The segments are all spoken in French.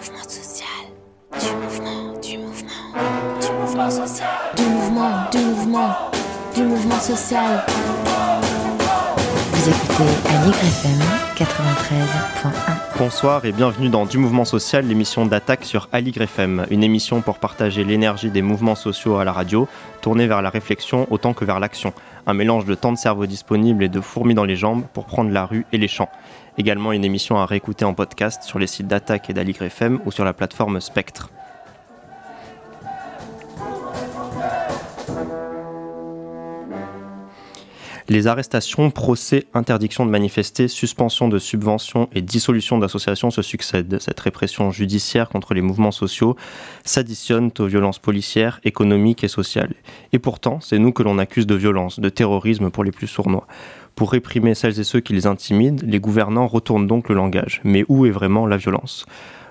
mouvement social, du mouvement, du mouvement, du mouvement social, du mouvement, du mouvement, du mouvement social. Vous écoutez à FM 93.1. Bonsoir et bienvenue dans Du Mouvement Social, l'émission d'attaque sur Aligre FM, une émission pour partager l'énergie des mouvements sociaux à la radio, tournée vers la réflexion autant que vers l'action. Un mélange de temps de cerveau disponible et de fourmis dans les jambes pour prendre la rue et les champs. Également une émission à réécouter en podcast sur les sites d'Attaque et d'Aligre FM ou sur la plateforme Spectre. Les arrestations, procès, interdiction de manifester, suspension de subventions et dissolution d'associations se succèdent. Cette répression judiciaire contre les mouvements sociaux s'additionne aux violences policières, économiques et sociales. Et pourtant, c'est nous que l'on accuse de violence, de terrorisme pour les plus sournois. Pour réprimer celles et ceux qui les intimident, les gouvernants retournent donc le langage. Mais où est vraiment la violence?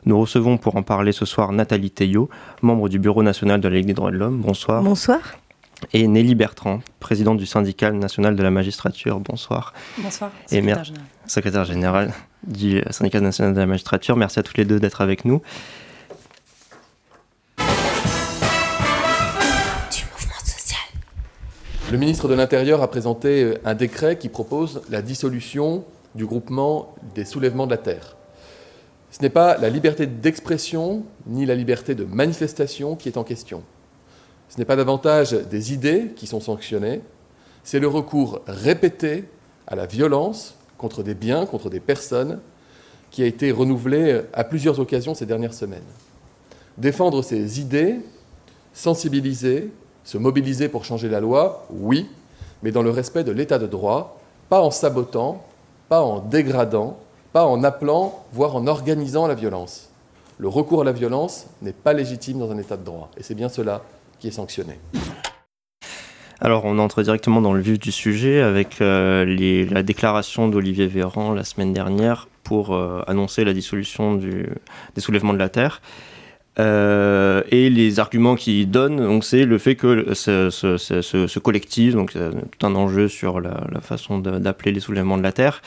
Nous recevons pour en parler ce soir Nathalie Théot, membre du Bureau national de la Ligue des droits de l'homme. Bonsoir. Bonsoir et Nelly Bertrand, présidente du syndicat national de la magistrature. Bonsoir. Bonsoir, secrétaire général. Secrétaire général du syndicat national de la magistrature. Merci à tous les deux d'être avec nous. Le ministre de l'Intérieur a présenté un décret qui propose la dissolution du groupement des soulèvements de la terre. Ce n'est pas la liberté d'expression ni la liberté de manifestation qui est en question. Ce n'est pas davantage des idées qui sont sanctionnées, c'est le recours répété à la violence contre des biens, contre des personnes, qui a été renouvelé à plusieurs occasions ces dernières semaines. Défendre ces idées, sensibiliser, se mobiliser pour changer la loi, oui, mais dans le respect de l'état de droit, pas en sabotant, pas en dégradant, pas en appelant, voire en organisant la violence. Le recours à la violence n'est pas légitime dans un état de droit, et c'est bien cela qui est sanctionné. Alors, on entre directement dans le vif du sujet avec euh, la déclaration d'Olivier Véran la semaine dernière pour euh, annoncer la dissolution des soulèvements de la Terre. Euh, et les arguments qu'il donne, c'est le fait que ce, collectif, donc tout un enjeu sur la, façon d'appeler les soulèvements de la Terre,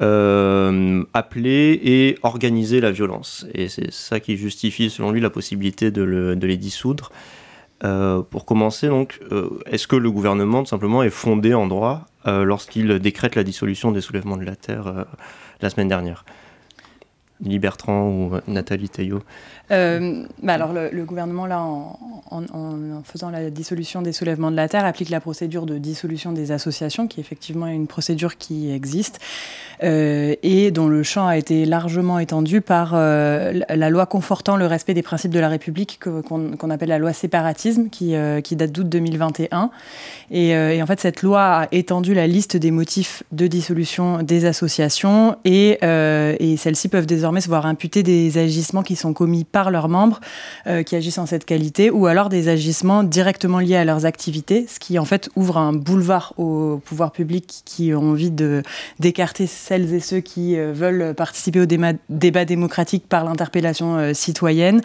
appeler et organiser la violence. Et c'est ça qui justifie, selon lui, la possibilité de les dissoudre. Euh, pour commencer, donc, euh, est-ce que le gouvernement, tout simplement, est fondé en droit euh, lorsqu'il décrète la dissolution des soulèvements de la Terre la semaine dernière? Lily ou Nathalie Théot euh, bah alors le, gouvernement, là, en, faisant la dissolution des soulèvements de la terre, applique la procédure de dissolution des associations, qui est effectivement une procédure qui existe euh, et dont le champ a été largement étendu par euh, la loi confortant le respect des principes de la République qu'on appelle la loi séparatisme, qui, date d'août 2021. Et, et, en fait, cette loi a étendu la liste des motifs de dissolution des associations et celles-ci peuvent désormais se voir imputer des agissements qui sont commis par leurs membres euh, qui agissent en cette qualité, ou alors des agissements directement liés à leurs activités, ce qui en fait ouvre un boulevard au pouvoir public qui ont envie d'écarter celles et ceux qui euh, veulent participer au débat démocratique par l'interpellation euh, citoyenne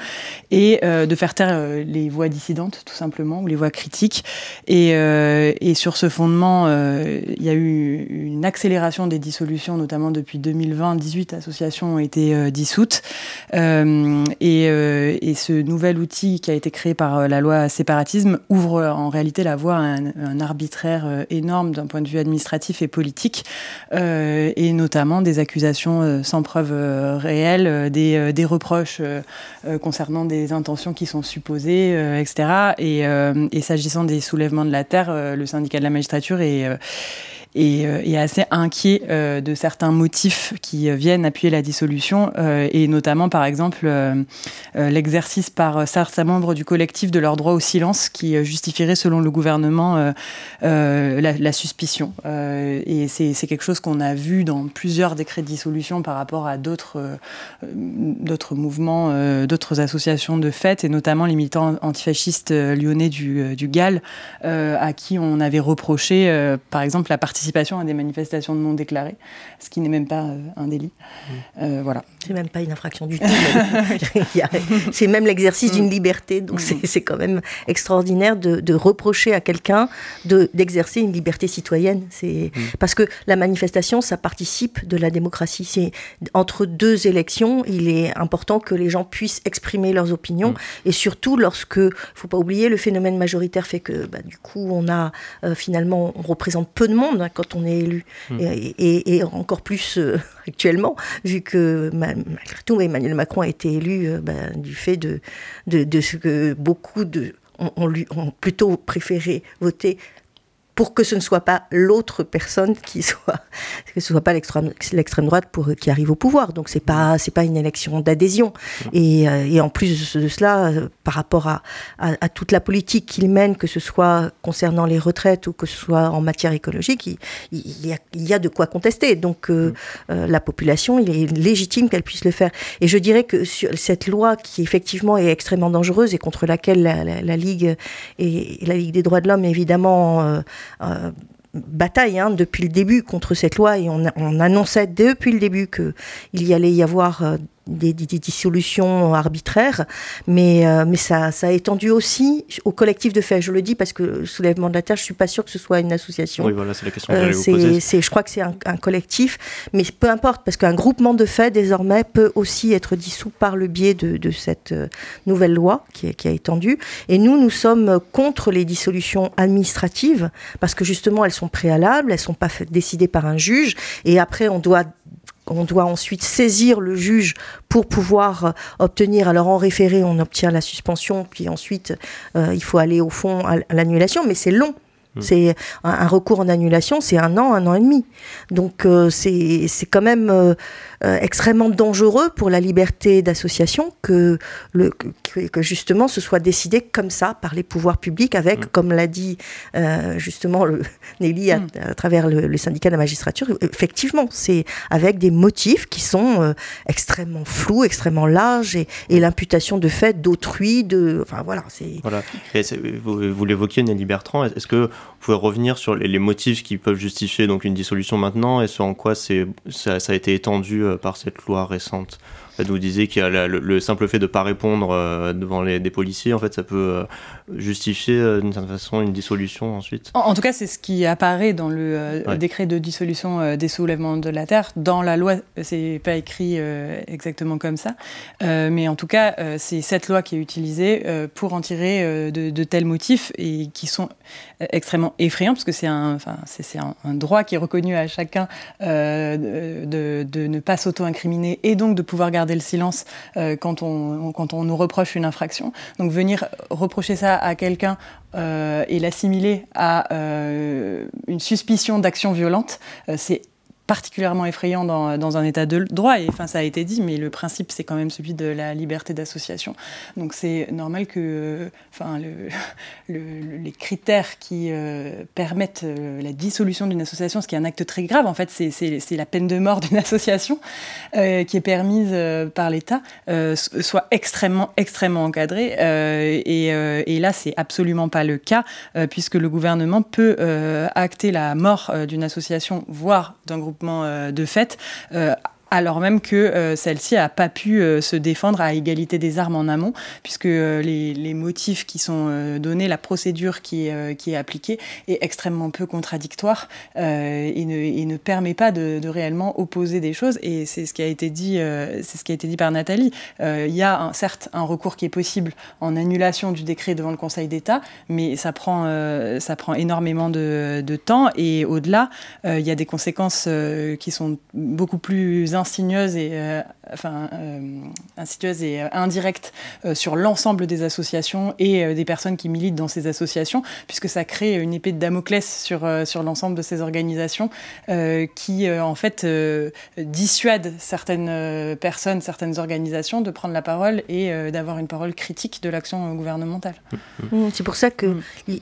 et de faire taire les voix dissidentes tout simplement ou les voix critiques. Et, et sur ce fondement, il y a eu une accélération des dissolutions, notamment depuis 2020, 18 associations ont été dissoutes. et euh, et, ce nouvel outil qui a été créé par euh, la loi séparatisme ouvre euh, en réalité la voie à un, arbitraire énorme d'un point de vue administratif et politique, et notamment des accusations sans preuve réelle, des, reproches concernant des intentions qui sont supposées, etc. Et, et s'agissant des soulèvements de la terre, le syndicat de la magistrature est et, euh, est assez inquiet euh, de certains motifs qui euh, viennent appuyer la dissolution, et notamment par exemple l'exercice par certains membres du collectif de leur droit au silence qui justifierait selon le gouvernement la, suspicion. et c'est quelque chose qu'on a vu dans plusieurs décrets de dissolution par rapport à d'autres d'autres mouvements, d'autres associations de fêtes, et notamment les militants antifascistes lyonnais du, du GAL, à qui on avait reproché par exemple la participation participation à des manifestations non déclarées, ce qui n'est même pas un délit. Mmh. voilà. C'est même pas une infraction du tout. c'est même l'exercice d'une mmh. liberté, donc mmh. c'est quand même extraordinaire de, reprocher à quelqu'un d'exercer une liberté citoyenne. C'est parce que la manifestation, ça participe de la démocratie. C'est entre deux élections, il est important que les gens puissent exprimer leurs opinions et surtout lorsque, faut pas oublier, le phénomène majoritaire fait que bah, du coup on a euh, finalement on représente peu de monde hein, quand on est élu hmm. et, encore plus euh, actuellement vu que malgré tout Emmanuel Macron a été élu euh, bah, du fait de, de, ce que beaucoup de ont, lui, ont plutôt préféré voter pour que ce ne soit pas l'autre personne qui soit, que ce soit pas l'extrême droite pour qui arrive au pouvoir. Donc c'est pas c'est pas une élection d'adhésion. Et, euh, et, en plus de cela, euh, par rapport à, à, toute la politique qu'il mène, que ce soit concernant les retraites ou que ce soit en matière écologique, il, il, y, a, il y, a, de quoi contester. Donc euh, la population, il est légitime qu'elle puisse le faire. Et je dirais que sur cette loi qui effectivement est extrêmement dangereuse et contre laquelle la, la, Ligue et la Ligue des droits de l'homme évidemment euh, bataille hein, depuis le début contre cette loi et on, on annonçait depuis le début qu'il y allait y avoir euh, des, dissolutions arbitraires, mais, euh, mais ça, ça, a étendu aussi au collectif de fait. Je le dis parce que le Soulèvement de la Terre, je suis pas sûre que ce soit une association. Oui, voilà, c'est la question que euh, c'est, Je crois que c'est un, collectif, mais peu importe, parce qu'un groupement de fait, désormais, peut aussi être dissous par le biais de, de cette euh, nouvelle loi qui, qui a étendu. Et nous, nous sommes contre les dissolutions administratives, parce que justement, elles sont préalables, elles sont pas décidées par un juge, et après, on doit on doit ensuite saisir le juge pour pouvoir euh, obtenir, alors en référé, on obtient la suspension, puis ensuite euh, il faut aller au fond à l'annulation, mais c'est long. Mmh. C'est un, recours en annulation, c'est un an, un an et demi. Donc euh, c'est quand même euh, euh, extrêmement dangereux pour la liberté d'association que, le, que, justement ce soit décidé comme ça par les pouvoirs publics avec, mmh. comme l'a dit justement le, Nelly à, à travers le, syndicat de la magistrature, effectivement, c'est avec des motifs qui sont extrêmement flous, extrêmement larges et, et l'imputation de fait d'autrui, de, enfin voilà, c'est. Voilà. vous, vous l'évoquiez, Nelly Bertrand. Est-ce que pouvez revenir sur les, motifs qui peuvent justifier donc une dissolution maintenant et sur en quoi ça, ça, a été étendu euh, par cette loi récente. Vous disiez qu'il y a le, simple fait de ne pas répondre euh, devant les, des policiers, en fait, ça peut euh, justifier d'une certaine façon une dissolution ensuite. En, tout cas, c'est ce qui apparaît dans le décret de dissolution des soulèvements de la terre. Dans la loi, c'est pas écrit exactement comme ça, mais en tout cas, c'est cette loi qui est utilisée pour en tirer de, de, tels motifs et qui sont extrêmement effrayant parce que c'est un, enfin, c'est, un, droit qui est reconnu à chacun euh, de, de, ne pas s'auto-incriminer et donc de pouvoir garder le silence euh, on, quand on nous reproche une infraction. Donc venir reprocher ça à quelqu'un euh, et l'assimiler à une suspicion d'action violente, c'est particulièrement effrayant dans, dans, un état de droit. Et enfin, ça a été dit, mais le principe, c'est quand même celui de la liberté d'association. Donc c'est normal que enfin, le, les critères qui euh, permettent euh, la dissolution d'une association, ce qui est un acte très grave, en fait, c'est la peine de mort d'une association euh, qui est permise par l'État, soit extrêmement, extrêmement encadrée. Et, et, là, c'est absolument pas le cas, puisque le gouvernement peut acter la mort d'une association, voire d'un groupe euh, de fait euh, alors même que euh, celle-ci n'a pas pu euh, se défendre à égalité des armes en amont, puisque euh, les, motifs qui sont donnés, la procédure qui, est appliquée est extrêmement peu contradictoire et ne, permet pas de, réellement opposer des choses. Et c'est ce qui a été dit, c'est ce qui a été dit par Nathalie. Il y a certes un recours qui est possible en annulation du décret devant le Conseil d'État, mais ça prend, ça prend énormément de, de temps et au-delà, il y a des conséquences qui sont beaucoup plus insidieuses et, euh, enfin, euh, et euh, indirecte sur l'ensemble des associations et des personnes qui militent dans ces associations, puisque ça crée une épée de Damoclès sur, sur l'ensemble de ces organisations qui, en fait, dissuade certaines personnes, certaines organisations de prendre la parole et d'avoir une parole critique de l'action gouvernementale. Mmh, c'est pour ça que mmh.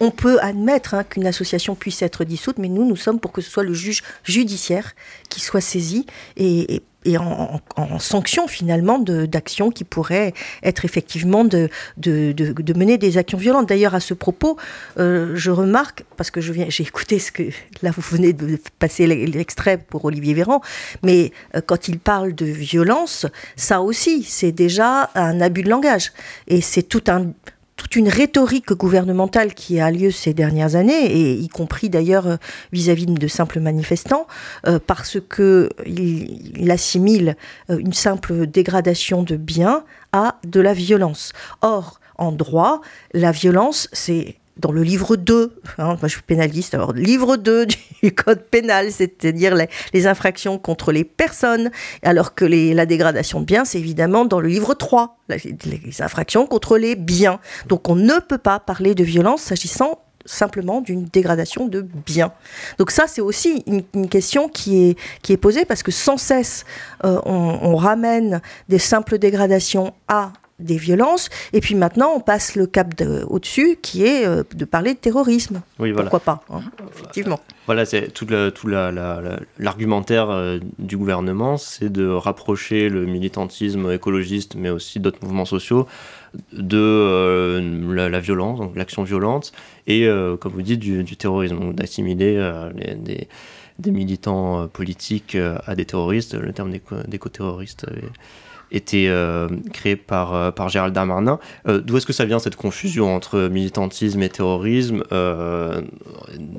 on peut admettre hein, qu'une association puisse être dissoute, mais nous, nous sommes pour que ce soit le juge judiciaire qui soit saisi et, en, sanction finalement d'actions qui pourraient être effectivement de, mener des actions violentes. D'ailleurs, à ce propos, euh, je remarque, parce que j'ai écouté ce que là vous venez de passer l'extrait pour Olivier Véran, mais euh, quand il parle de violence, ça aussi, c'est déjà un abus de langage. Et c'est tout un toute une rhétorique gouvernementale qui a lieu ces dernières années, et y compris d'ailleurs euh, vis-à-vis de simples manifestants, euh, parce que il, assimile euh, une simple dégradation de biens à de la violence. Or, en droit, la violence, c'est dans le livre 2, hein, moi je suis pénaliste, alors livre 2 du code pénal, c'est-à-dire les, infractions contre les personnes, alors que la dégradation de biens, c'est évidemment dans le livre 3, les, infractions contre les biens. Donc on ne peut pas parler de violence s'agissant simplement d'une dégradation de biens. Donc ça, c'est aussi une, question qui est, posée parce que sans cesse, euh, on, ramène des simples dégradations à des violences. Et puis maintenant, on passe le cap au-dessus, qui est euh, de parler de terrorisme. Oui, voilà. Pourquoi pas, hein, effectivement. Voilà, c'est tout, l'argumentaire euh, du gouvernement, c'est de rapprocher le militantisme écologiste, mais aussi d'autres mouvements sociaux, de euh, la, violence, donc l'action violente, et, comme vous dites, du, terrorisme, d'assimiler des, des, militants politiques à des terroristes. Le terme d'éco-terroriste été euh, créé par, euh, par Gérald Darmanin. Euh, d'où est-ce que ça vient cette confusion entre militantisme et terrorisme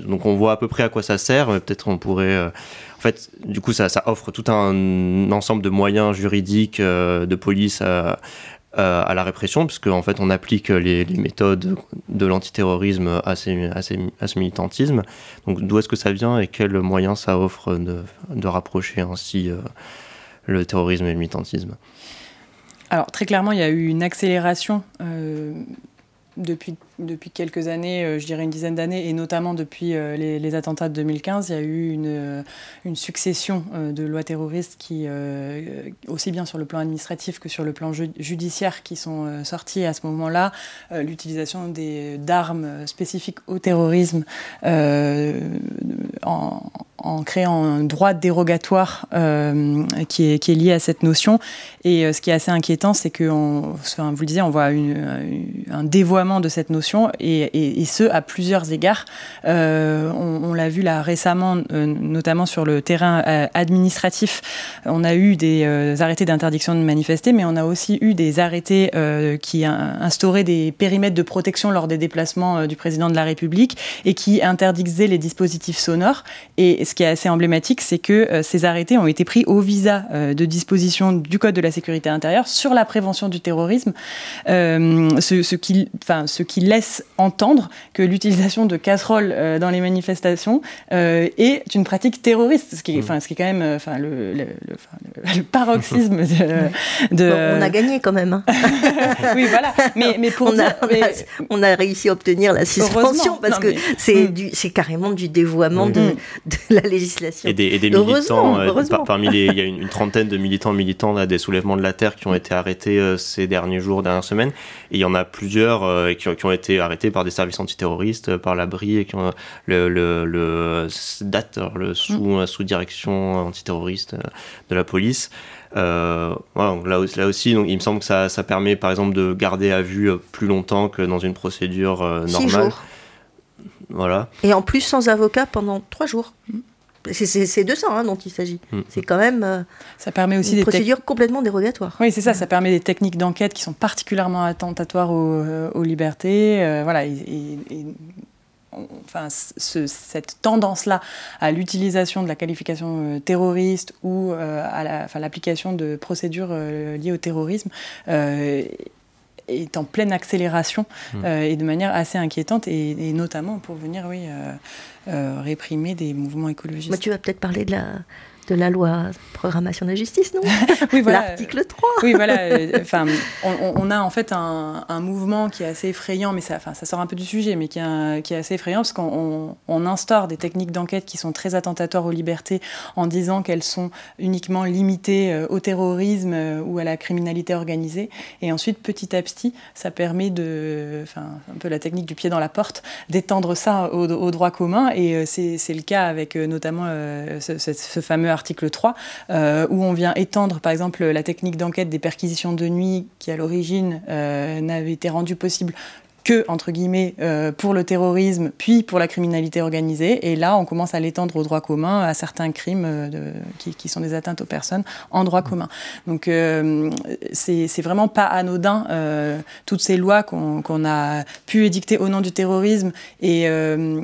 Donc on voit à peu près à quoi ça sert, peut-être on pourrait... en fait, du coup, ça, ça, offre tout un ensemble de moyens juridiques de police à, la répression, puisque en fait on applique les, méthodes de l'antiterrorisme à, ce militantisme. Donc d'où est-ce que ça vient et quels moyens ça offre de, de rapprocher ainsi le terrorisme et le militantisme? Alors très clairement, il y a eu une accélération euh, depuis, depuis quelques années, euh, je dirais une dizaine d'années, et notamment depuis euh, les, attentats de 2015, il y a eu une, une succession de lois terroristes qui, aussi bien sur le plan administratif que sur le plan judiciaire, qui sont sorties à ce moment-là. L'utilisation d'armes spécifiques au terrorisme en, créant un droit dérogatoire euh, qui, est, lié à cette notion. Et euh, ce qui est assez inquiétant, c'est que, enfin, vous le disiez, on voit un dévoiement de cette notion, et, ce, à plusieurs égards. Euh, on, l'a vu là récemment, notamment sur le terrain administratif. On a eu des arrêtés d'interdiction de manifester, mais on a aussi eu des arrêtés qui instauraient des périmètres de protection lors des déplacements du président de la République et qui interdisaient les dispositifs sonores. Et ce qui est assez emblématique, c'est que euh, ces arrêtés ont été pris au visa euh, de disposition du Code de la sécurité intérieure sur la prévention du terrorisme, euh, ce, qui, enfin, ce qui laisse entendre que l'utilisation de casseroles dans les manifestations est une pratique terroriste, ce qui est, mmh. enfin, ce qui est quand même enfin, le, le, paroxysme de... on a gagné quand même. Hein. oui, voilà. Mais, mais pour on, a, on, a, réussi à obtenir la suspension parce que c'est c'est carrément du dévoiement de, mmh. de la législation. Et des, militants, euh, parmi les, il y a une, trentaine de militants militants là, des soulèvements de la terre qui ont été arrêtés euh, ces derniers jours, dernières semaines. Et il y en a plusieurs euh, qui, ont été arrêtés par des services antiterroristes, par l'abri, et qui ont le, le, le le sous, mm. sous direction antiterroriste de la police. voilà, là, là, aussi, donc, il me semble que ça, ça, permet par exemple de garder à vue plus longtemps que dans une procédure normale. Voilà. Et en plus sans avocat pendant trois jours. C'est de ça hein, dont il s'agit. Mm. C'est quand même euh, ça permet aussi une des procédure complètement dérogatoire. Oui, c'est ça. Ça permet des techniques d'enquête qui sont particulièrement attentatoires aux, euh, libertés. Euh, voilà. Et, enfin, cette tendance-là à l'utilisation de la qualification terroriste ou à l'application de procédures liées au terrorisme est en pleine accélération mmh. euh, et de manière assez inquiétante, et, notamment pour venir oui, euh, euh, réprimer des mouvements écologistes. tu vas peut-être parler de la, de la loi programmation de la justice, non Oui, voilà. L'article 3. oui, voilà. Euh, enfin, on, a en fait un, mouvement qui est assez effrayant, mais ça, enfin, ça sort un peu du sujet, mais qui est, qui est assez effrayant parce qu'on instaure des techniques d'enquête qui sont très attentatoires aux libertés en disant qu'elles sont uniquement limitées euh, au terrorisme euh, ou à la criminalité organisée. Et ensuite, petit à petit, ça permet de, enfin, un peu la technique du pied dans la porte, d'étendre ça au, droit commun. Et c'est le cas avec notamment ce fameux l'article 3, où on vient étendre, par exemple, la technique d'enquête des perquisitions de nuit qui, à l'origine, n'avait été rendue possible que, entre guillemets, euh, pour le terrorisme, puis pour la criminalité organisée. Et là, on commence à l'étendre au droit commun, à certains crimes euh, de, qui, qui, sont des atteintes aux personnes en droit commun. Donc, euh, c'est vraiment pas anodin, euh, toutes ces lois qu'on qu a pu édicter au nom du terrorisme et, euh,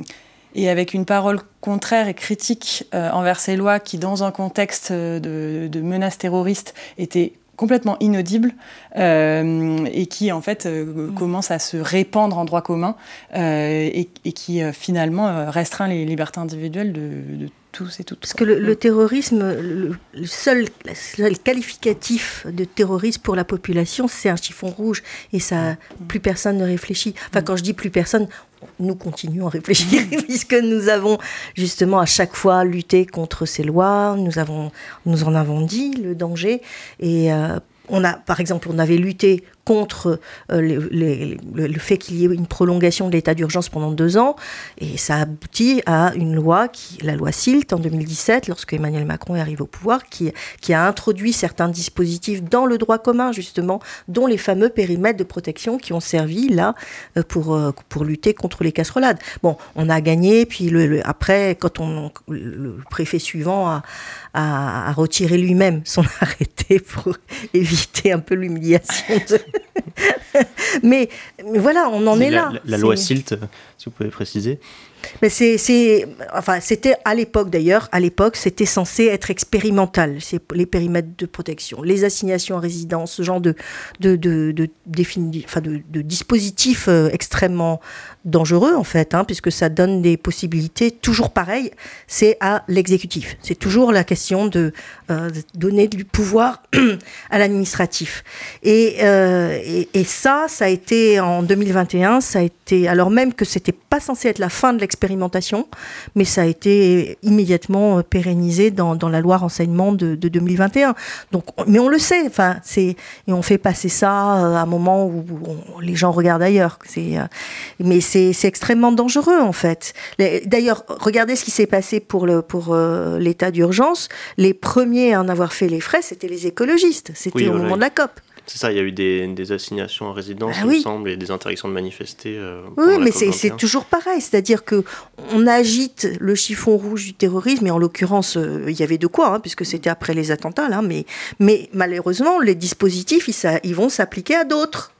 et avec une parole contraire et critique envers ces lois qui, dans un contexte de, de menaces terroristes, étaient complètement inaudible euh, et qui en fait euh, mmh. commence à se répandre en droit commun euh, et, et, qui euh, finalement euh, restreint les libertés individuelles de, de tous et toutes. Parce que le, le terrorisme, le, le, seul, le seul qualificatif de terroriste pour la population, c'est un chiffon rouge et ça, mmh. plus personne ne réfléchit. Enfin, mmh. quand je dis plus personne, nous continuons à réfléchir puisque nous avons justement à chaque fois lutté contre ces lois, nous, avons, nous en avons dit le danger. Et euh, on a, par exemple, on avait lutté contre euh, le, fait qu'il y ait une prolongation de l'état d'urgence pendant deux ans. Et ça aboutit à une loi, la loi SILT en 2017, lorsque Emmanuel Macron est arrivé au pouvoir, qui, a introduit certains dispositifs dans le droit commun, justement, dont les fameux périmètres de protection qui ont servi là euh, pour, euh, pour lutter contre les casserolades. Bon, on a gagné, puis après, quand on, le préfet suivant a, a, a retiré lui-même son arrêté pour éviter un peu l'humiliation de, mais, mais, voilà, on en est, est là. La, la loi SILT, si vous pouvez préciser. Mais c'est, enfin, c'était à l'époque d'ailleurs, à l'époque, c'était censé être expérimental, c'est les périmètres de protection, les assignations à résidence, ce genre de, de, de, de, défini, enfin, de, de dispositifs euh, extrêmement dangereux en fait, hein, puisque ça donne des possibilités toujours pareilles, c'est à l'exécutif. C'est toujours la question de, euh, donner du pouvoir à l'administratif. Et, euh, et, ça, ça a été en 2021, ça a été, alors même que c'était pas censé être la fin de l'expérimentation, mais ça a été immédiatement pérennisé dans, la loi renseignement de, de 2021. Donc, mais on le sait, enfin, c'est, et on fait passer ça à un moment où les gens regardent ailleurs. Mais c'est extrêmement dangereux en fait. D'ailleurs, regardez ce qui s'est passé pour l'état pour, euh, d'urgence. Les premiers à en avoir fait les frais, c'était les écologistes. C'était oui, au moment de la COP. C'est ça, il y a eu des, des assignations à résidence, bah, il oui. me semble, et des interdictions de manifester. Euh, oui, mais c'est toujours pareil, c'est-à-dire que on agite le chiffon rouge du terrorisme, et en l'occurrence, euh, il y avait de quoi, hein, puisque c'était après les attentats, là, mais, mais malheureusement, les dispositifs, ils, ils vont s'appliquer à d'autres.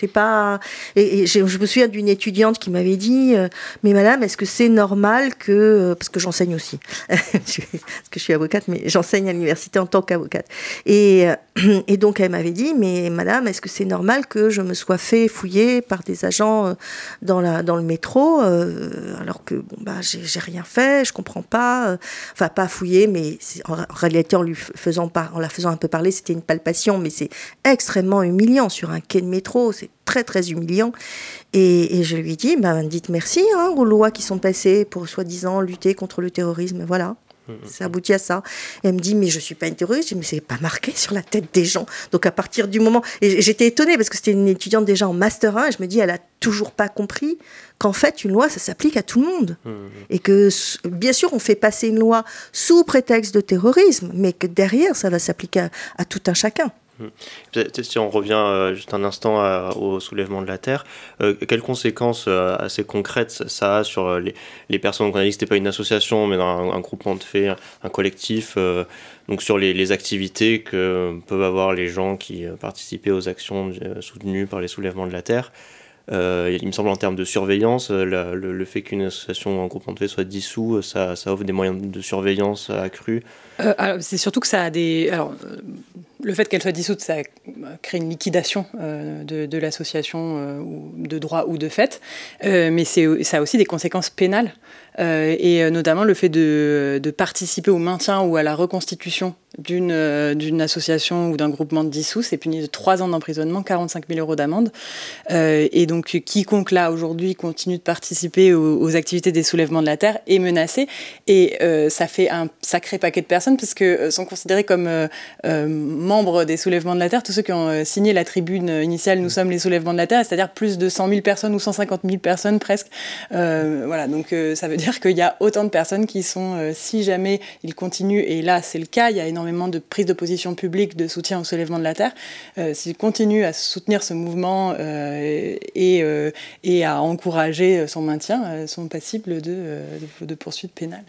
C'est pas. Et, je, me souviens d'une étudiante qui m'avait dit euh, Mais madame, est-ce que c'est normal que. Euh, parce que j'enseigne aussi. parce que je suis avocate, mais j'enseigne à l'université en tant qu'avocate. Et, euh, et donc, elle m'avait dit Mais madame, est-ce que c'est normal que je me sois fait fouiller par des agents dans, la, dans le métro alors que, bon, bah, j'ai rien fait, je comprends pas. Enfin, pas fouiller, mais en, en, réalité, en, lui faisant par, en la faisant un peu parler, c'était une palpation, mais c'est extrêmement humiliant sur un quai de métro c'est très très humiliant. Et, et, je lui dis, bah, dites merci hein, aux lois qui sont passées pour soi-disant lutter contre le terrorisme. Voilà. Ça aboutit à ça. Et elle me dit, mais je suis pas une terroriste. Je dis, mais c'est pas marqué sur la tête des gens. Donc à partir du moment. Et j'étais étonnée parce que c'était une étudiante déjà en Master 1 et je me dis, elle a toujours pas compris qu'en fait, une loi, ça s'applique à tout le monde. Mmh. Et que, bien sûr, on fait passer une loi sous prétexte de terrorisme, mais que derrière, ça va s'appliquer à, à tout un chacun. Si on revient euh, juste un instant à, au soulèvement de la Terre, euh, quelles conséquences euh, assez concrètes ça a sur les, personnes qu'on a dit que c'était pas une association, mais un, groupement de faits, un, collectif, euh, donc sur les, activités que peuvent avoir les gens qui participaient aux actions soutenues par les soulèvements de la Terre euh, il me semble en termes de surveillance, le, fait qu'une association ou un groupement de fait soit dissous, ça, offre des moyens de surveillance accrus. Euh, c'est surtout que ça a des. Le fait qu'elle soit dissoute, ça crée une liquidation euh, de, l'association euh, de droit ou de fait, euh, mais ça a aussi des conséquences pénales, et notamment le fait de, participer au maintien ou à la reconstitution d'une association ou d'un groupement dissous, c'est puni de 3 ans d'emprisonnement, 45 000 euros d'amende. Et donc, quiconque là aujourd'hui continue de participer aux, aux, activités des soulèvements de la terre est menacé, et ça fait un sacré paquet de personnes parce que sont considérées comme membres des soulèvements de la Terre, tous ceux qui ont signé la tribune initiale Nous sommes les soulèvements de la Terre, c'est-à-dire plus de 100 000 personnes ou 150 000 personnes presque. voilà, donc ça veut dire qu'il y a autant de personnes qui sont, si jamais ils continuent, et là c'est le cas, il y a énormément de prises de position publique de soutien au soulèvement de la Terre, s'ils continuent à soutenir ce mouvement et, et à encourager son maintien, sont passibles de, de poursuites pénales.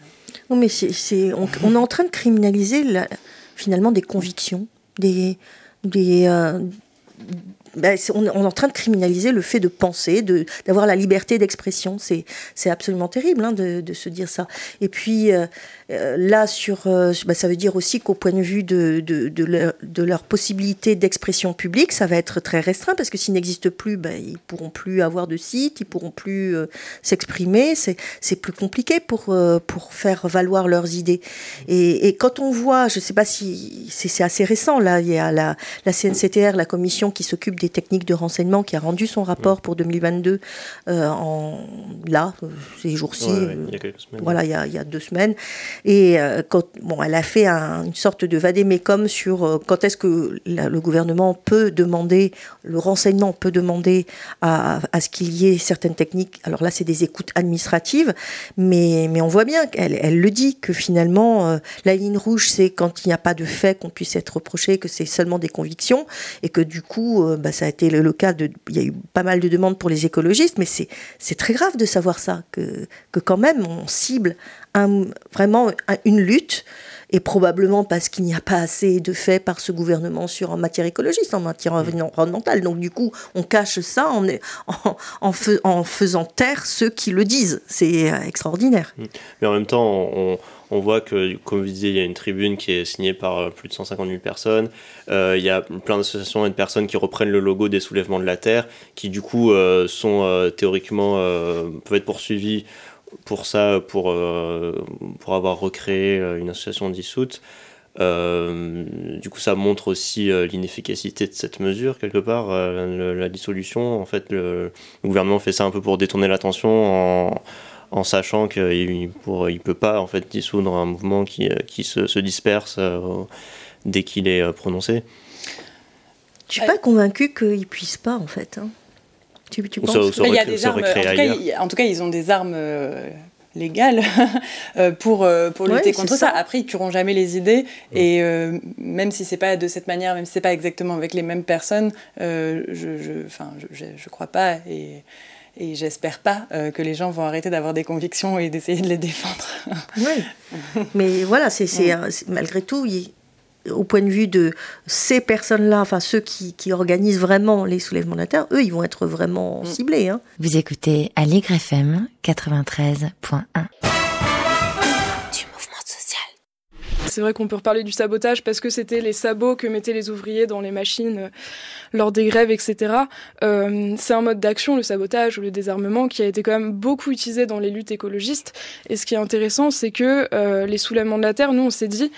Non, mais c'est, on, est en train de criminaliser finalement des convictions, euh, ben, on, est en train de criminaliser le fait de penser, d'avoir la liberté d'expression. C'est absolument terrible hein, de, de, se dire ça. Et puis, euh, là, sur, euh, bah, ça veut dire aussi qu'au point de vue de, de, de leur, leur, possibilité d'expression publique, ça va être très restreint parce que s'ils n'existent plus, bah, ils pourront plus avoir de site, ils pourront plus euh, s'exprimer. C'est plus compliqué pour, pour faire valoir leurs idées. Et, et quand on voit, je ne sais pas si c'est assez récent, là, il y a la, la CNCTR, la commission qui s'occupe des techniques de renseignement, qui a rendu son rapport pour 2022 en, là, ces jours-ci. voilà, il y, a, il y a deux semaines. Et euh, bon, elle a fait une sorte de vadémécum sur euh, quand est-ce que le gouvernement peut demander, le renseignement peut demander à, à ce qu'il y ait certaines techniques. Alors là, c'est des écoutes administratives, mais, mais on voit bien qu'elle elle le dit, que finalement, euh, la ligne rouge, c'est quand il n'y a pas de fait qu'on puisse être reproché, que c'est seulement des convictions, et que du coup, bah, ça a été le, cas de... Il y a eu pas mal de demandes pour les écologistes, mais c'est très grave de savoir ça, que, que quand même on cible vraiment une lutte, et probablement parce qu'il n'y a pas assez de faits par ce gouvernement sur en matière écologiste, en matière mm. environnementale. Donc du coup, on cache ça en, en, en, faisant taire ceux qui le disent. C'est euh, extraordinaire. Mm. Mais en même temps, on, on voit que, comme vous disiez, il y a une tribune qui est signée par euh, plus de 150 000 personnes. Euh, il y a plein d'associations et de personnes qui reprennent le logo des soulèvements de la Terre, qui du coup sont théoriquement peuvent être poursuivis pour ça, pour, euh, pour avoir recréé euh, une association dissoute. Euh, du coup, ça montre aussi l'inefficacité de cette mesure, quelque part. la dissolution, en fait, le, gouvernement fait ça un peu pour détourner l'attention en, en, sachant qu'il ne il peut pas en fait, dissoudre un mouvement qui, qui se, se disperse dès qu'il est prononcé. Je suis pas convaincu qu'il ne puisse pas, en fait. Hein. Tu, tu penses il y a des armes, en tout, cas, en tout, cas, ils ont des armes euh, légales euh, pour, euh, pour lutter contre ça. Après, ils tueront jamais les idées. Et même si c'est pas de cette manière, même si c'est pas exactement avec les mêmes personnes, je, je, je, je, crois pas. Et, et j'espère pas que les gens vont arrêter d'avoir des convictions et d'essayer de les défendre. oui. Mais voilà, c'est malgré tout, au point de vue de ces personnes-là, enfin ceux qui, qui, organisent vraiment les soulèvements de la terre, eux, ils vont être vraiment mm. ciblés. Hein. Vous écoutez Allegre FM 93.1. C'est vrai qu'on peut reparler du sabotage parce que c'était les sabots que mettaient les ouvriers dans les machines euh, lors des grèves, etc. Euh, c'est un mode d'action, le sabotage ou le désarmement, qui a été quand même beaucoup utilisé dans les luttes écologistes. Et ce qui est intéressant, c'est que euh, les soulèvements de la terre, nous, on s'est dit,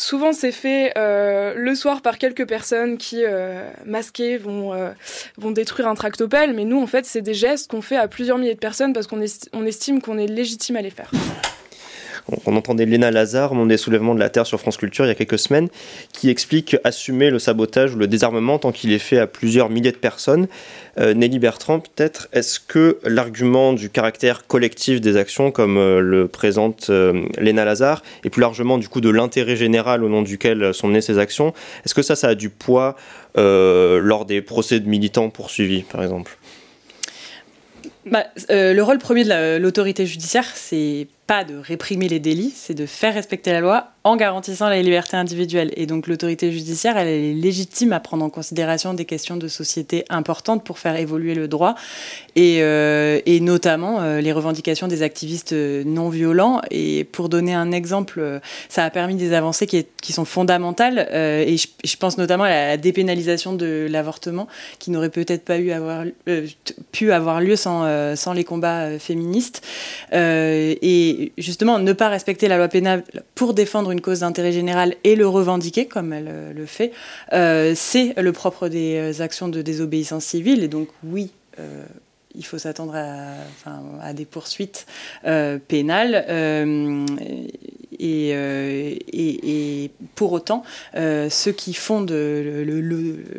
Souvent, c'est fait euh, le soir par quelques personnes qui, euh, masquées, vont, euh, vont détruire un tractopelle. Mais nous, en fait, c'est des gestes qu'on fait à plusieurs milliers de personnes parce qu'on on estime qu'on est légitime à les faire. On entendait Léna Lazare, mon des soulèvements de la Terre sur France Culture il y a quelques semaines, qui explique assumer le sabotage ou le désarmement tant qu'il est fait à plusieurs milliers de personnes. Euh, Nelly Bertrand, peut-être, est-ce que l'argument du caractère collectif des actions, comme euh, le présente euh, Léna Lazare, et plus largement du coup de l'intérêt général au nom duquel sont menées ces actions, est-ce que ça, ça a du poids lors des procès de militants poursuivis, par exemple? Bah, le rôle premier de l'autorité judiciaire, c'est pas de réprimer les délits, c'est de faire respecter la loi en garantissant la liberté individuelle. Et donc l'autorité judiciaire, elle est légitime à prendre en considération des questions de société importantes pour faire évoluer le droit, et, euh, notamment euh, les revendications des activistes non violents. Et pour donner un exemple, euh, ça a permis des avancées qui, sont fondamentales, et je, pense notamment à la dépénalisation de l'avortement, qui n'aurait peut-être pas pu avoir lieu sans, sans les combats féministes. et justement, ne pas respecter la loi pénale pour défendre une cause d'intérêt général et le revendiquer, comme elle euh, le fait, euh, c'est le propre des euh, actions de désobéissance civile. Et donc, oui, il faut s'attendre à, des poursuites pénales. Et, et, pour autant, ceux qui font de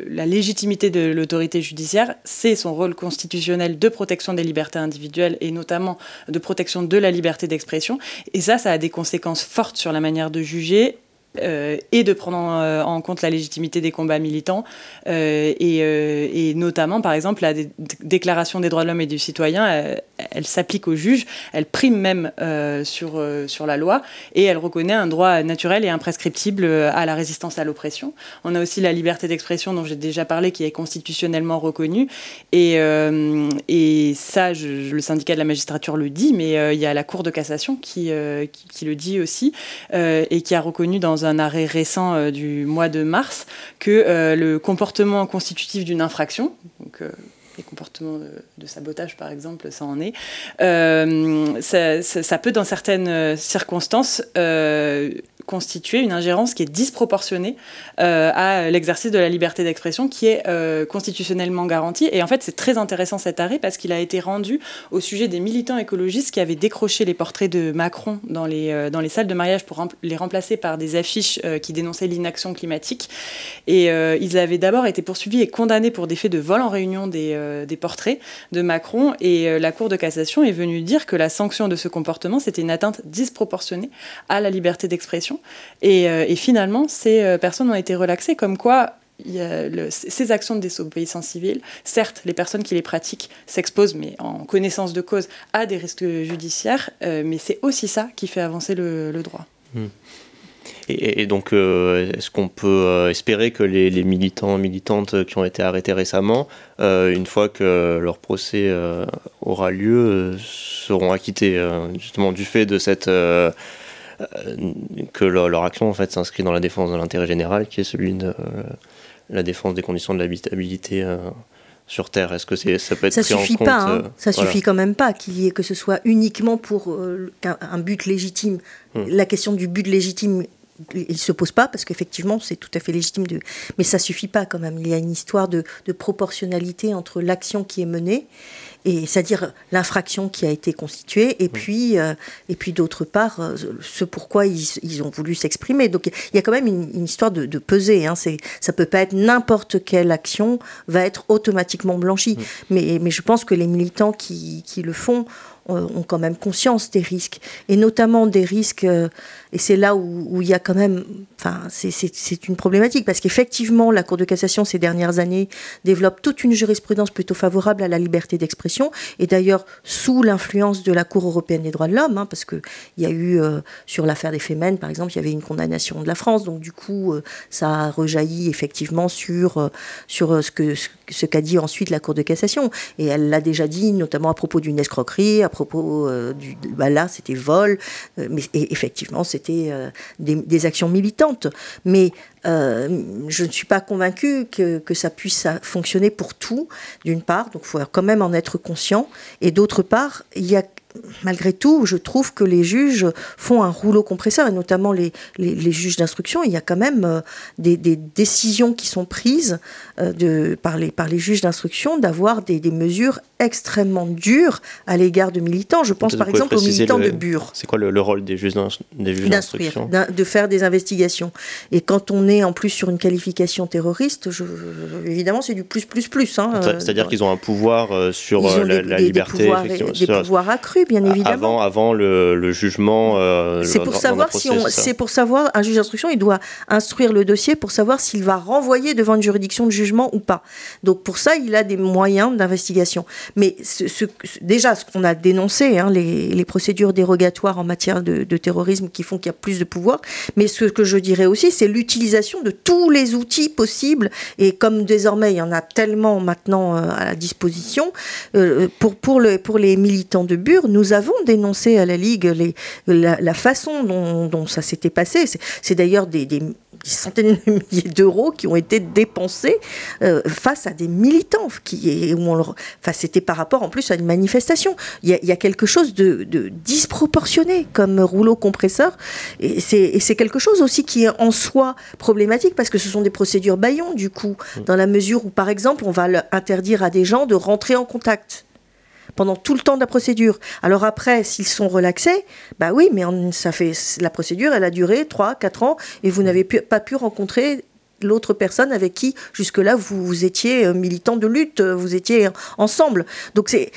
la légitimité de l'autorité judiciaire, c'est son rôle constitutionnel de protection des libertés individuelles et notamment de protection de la liberté d'expression. Et ça, ça a des conséquences fortes sur la manière de juger euh, et de prendre euh, en, compte la légitimité des combats militants euh, et, notamment par exemple la déclaration des droits de l'homme et du citoyen elle, s'applique aux juges elle prime même sur, sur la loi et elle reconnaît un droit naturel et imprescriptible à la résistance à l'oppression. On a aussi la liberté d'expression dont j'ai déjà parlé qui est constitutionnellement reconnue et, et ça le syndicat de la magistrature le dit mais il y a la cour de cassation qui, qui, qui le dit aussi et qui a reconnu dans un arrêt récent euh, du mois de mars que euh, le comportement constitutif d'une infraction, donc euh, les comportements de, sabotage par exemple, ça en est, ça, peut dans certaines circonstances constituer une ingérence qui est disproportionnée euh, à l'exercice de la liberté d'expression qui est euh, constitutionnellement garantie. Et en fait, c'est très intéressant cet arrêt parce qu'il a été rendu au sujet des militants écologistes qui avaient décroché les portraits de Macron dans les, euh, dans les salles de mariage pour les remplacer par des affiches qui dénonçaient l'inaction climatique. Et ils avaient d'abord été poursuivis et condamnés pour des faits de vol en réunion des, des portraits de Macron. Et la Cour de cassation est venue dire que la sanction de ce comportement, c'était une atteinte disproportionnée à la liberté d'expression euh, et, finalement, ces euh, personnes ont été relaxées, comme quoi ces actions de désobéissance civile, certes, les personnes qui les pratiquent s'exposent, mais en connaissance de cause, à des risques judiciaires, euh, mais c'est aussi ça qui fait avancer le, droit. Hmm. Et, donc, est-ce qu'on peut espérer que les, les, militants militantes qui ont été arrêtés récemment, une fois que leur procès aura lieu, seront acquittés justement du fait de cette euh, que leur, action en fait s'inscrit dans la défense de l'intérêt général, qui est celui de euh, la défense des conditions de l'habitabilité euh, sur Terre? Est-ce que c'est, ça peut être ça pris suffit en compte pas, hein. Ça suffit quand même pas qu'il y ait que ce soit uniquement pour un, but légitime. Hmm. La question du but légitime, il se pose pas parce qu'effectivement c'est tout à fait légitime de, mais ça suffit pas quand même. Il y a une histoire de, de proportionnalité entre l'action qui est menée et c'est-à-dire l'infraction qui a été constituée, et puis, euh, et puis d'autre part, euh, ce pourquoi ils, ils ont voulu s'exprimer. Donc il y a quand même une, histoire de, de peser. Hein. Ça peut pas être n'importe quelle action va être automatiquement blanchie. Mais, mais je pense que les militants qui, qui le font ont quand même conscience des risques, et notamment des risques, euh, et c'est là où, il y a quand même, enfin, c'est une problématique, parce qu'effectivement, la Cour de cassation, ces dernières années, développe toute une jurisprudence plutôt favorable à la liberté d'expression, et d'ailleurs sous l'influence de la Cour européenne des droits de l'homme, hein, parce qu'il y a eu, euh, sur l'affaire des Femen, par exemple, il y avait une condamnation de la France, donc du coup, ça a rejailli effectivement sur, sur ce qu'a ce, qu'a dit ensuite la Cour de cassation, et elle l'a déjà dit, notamment à propos d'une escroquerie, à propos euh, du. Bah là, c'était vol, euh, mais effectivement, c'était euh, des, actions militantes. Mais je ne suis pas convaincue que, que ça puisse fonctionner pour tout, d'une part, donc il faut quand même en être conscient. Et d'autre part, il y a malgré tout, je trouve que les juges font un rouleau compresseur, et notamment les, les, juges d'instruction. Il y a quand même euh, des, des, décisions qui sont prises euh, de, par, les, par les juges d'instruction d'avoir des, des, mesures extrêmement dures à l'égard de militants. Je pense par exemple aux militants de Bure. C'est quoi le, rôle des juges d'instruction De faire des investigations. Et quand on est en plus sur une qualification terroriste, je, évidemment, c'est du plus, plus, plus. Hein, C'est-à-dire euh, qu'ils ont un pouvoir sur la, la, liberté. Des pouvoirs accrus bien évidemment. Avant, avant le, jugement. Euh, c'est pour savoir si on, c'est pour savoir un juge d'instruction, il doit instruire le dossier pour savoir s'il va renvoyer devant une juridiction de jugement ou pas. Donc pour ça, il a des moyens d'investigation. Mais ce, déjà, ce qu'on a dénoncé, hein, les, procédures dérogatoires en matière de, terrorisme qui font qu'il y a plus de pouvoir. Mais ce que je dirais aussi, c'est l'utilisation de tous les outils possibles. Et comme désormais, il y en a tellement maintenant euh, à la disposition, euh, pour, pour, le, pour les militants de Bure, nous avons dénoncé à la Ligue les, la, façon dont, ça s'était passé. C'est d'ailleurs des, centaines de milliers d'euros qui ont été dépensés euh, face à des militants. Qui, où on enfin, c'était par rapport en plus à une manifestation. Il y a, quelque chose de, disproportionné comme rouleau compresseur. Et c'est quelque chose aussi qui est en soi problématique parce que ce sont des procédures baillons, du coup, dans la mesure où, par exemple, on va interdire à des gens de rentrer en contact pendant tout le temps de la procédure. Alors après, s'ils sont relaxés, bah oui, mais ça fait la procédure, elle a duré 3, 4 ans et vous n'avez pas pu rencontrer l'autre personne avec qui jusque-là vous, vous, étiez euh, militant de lutte, vous étiez ensemble. Donc c'est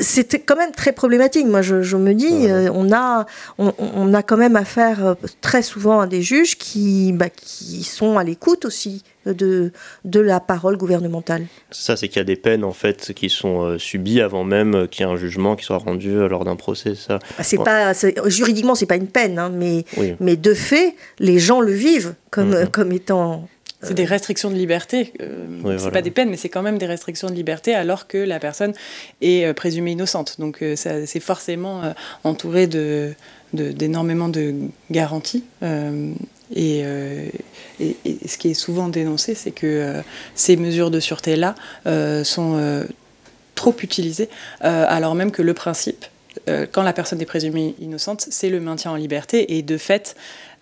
c'était quand même très problématique. Moi, je, me dis, euh, on, a, on, a quand même affaire euh, très souvent à des juges qui, bah, qui sont à l'écoute aussi de, de la parole gouvernementale. Ça, c'est qu'il y a des peines en fait qui sont euh, subies avant même qu'il y ait un jugement qui soit rendu lors d'un procès. Ça. Bah, c'est pas, juridiquement, c'est pas une peine, hein, mais, mais de fait, les gens le vivent comme, mhm. comme étant c'est des restrictions de liberté. Euh, c'est pas des peines, mais c'est quand même des restrictions de liberté alors que la personne est euh, présumée innocente. Donc euh, c'est forcément entouré de, d'énormément de, garanties. Et, ce qui est souvent dénoncé, c'est que ces mesures de sûreté-là sont trop utilisées, alors même que le principe, quand la personne est présumée innocente, c'est le maintien en liberté et de fait,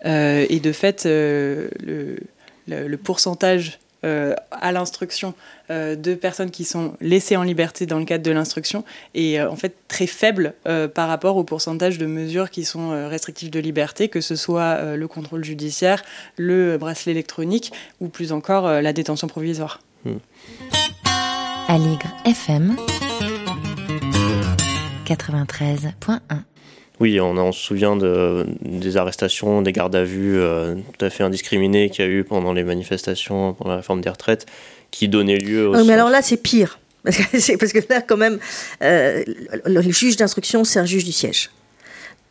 et de fait le le, pourcentage euh, à l'instruction euh, de personnes qui sont laissées en liberté dans le cadre de l'instruction est euh, en fait très faible par rapport au pourcentage de mesures qui sont restrictives de liberté, que ce soit le contrôle judiciaire, le bracelet électronique ou plus encore la détention provisoire. Hmm. FM 93.1 oui, on, se souvient de, des arrestations, des gardes à vue euh, tout à fait indiscriminées qu'il y a eu pendant les manifestations pour la réforme des retraites, qui donnaient lieu. Au... mais alors là, c'est pire. Parce que, parce que là, quand même, euh, le juge d'instruction, c'est un juge du siège.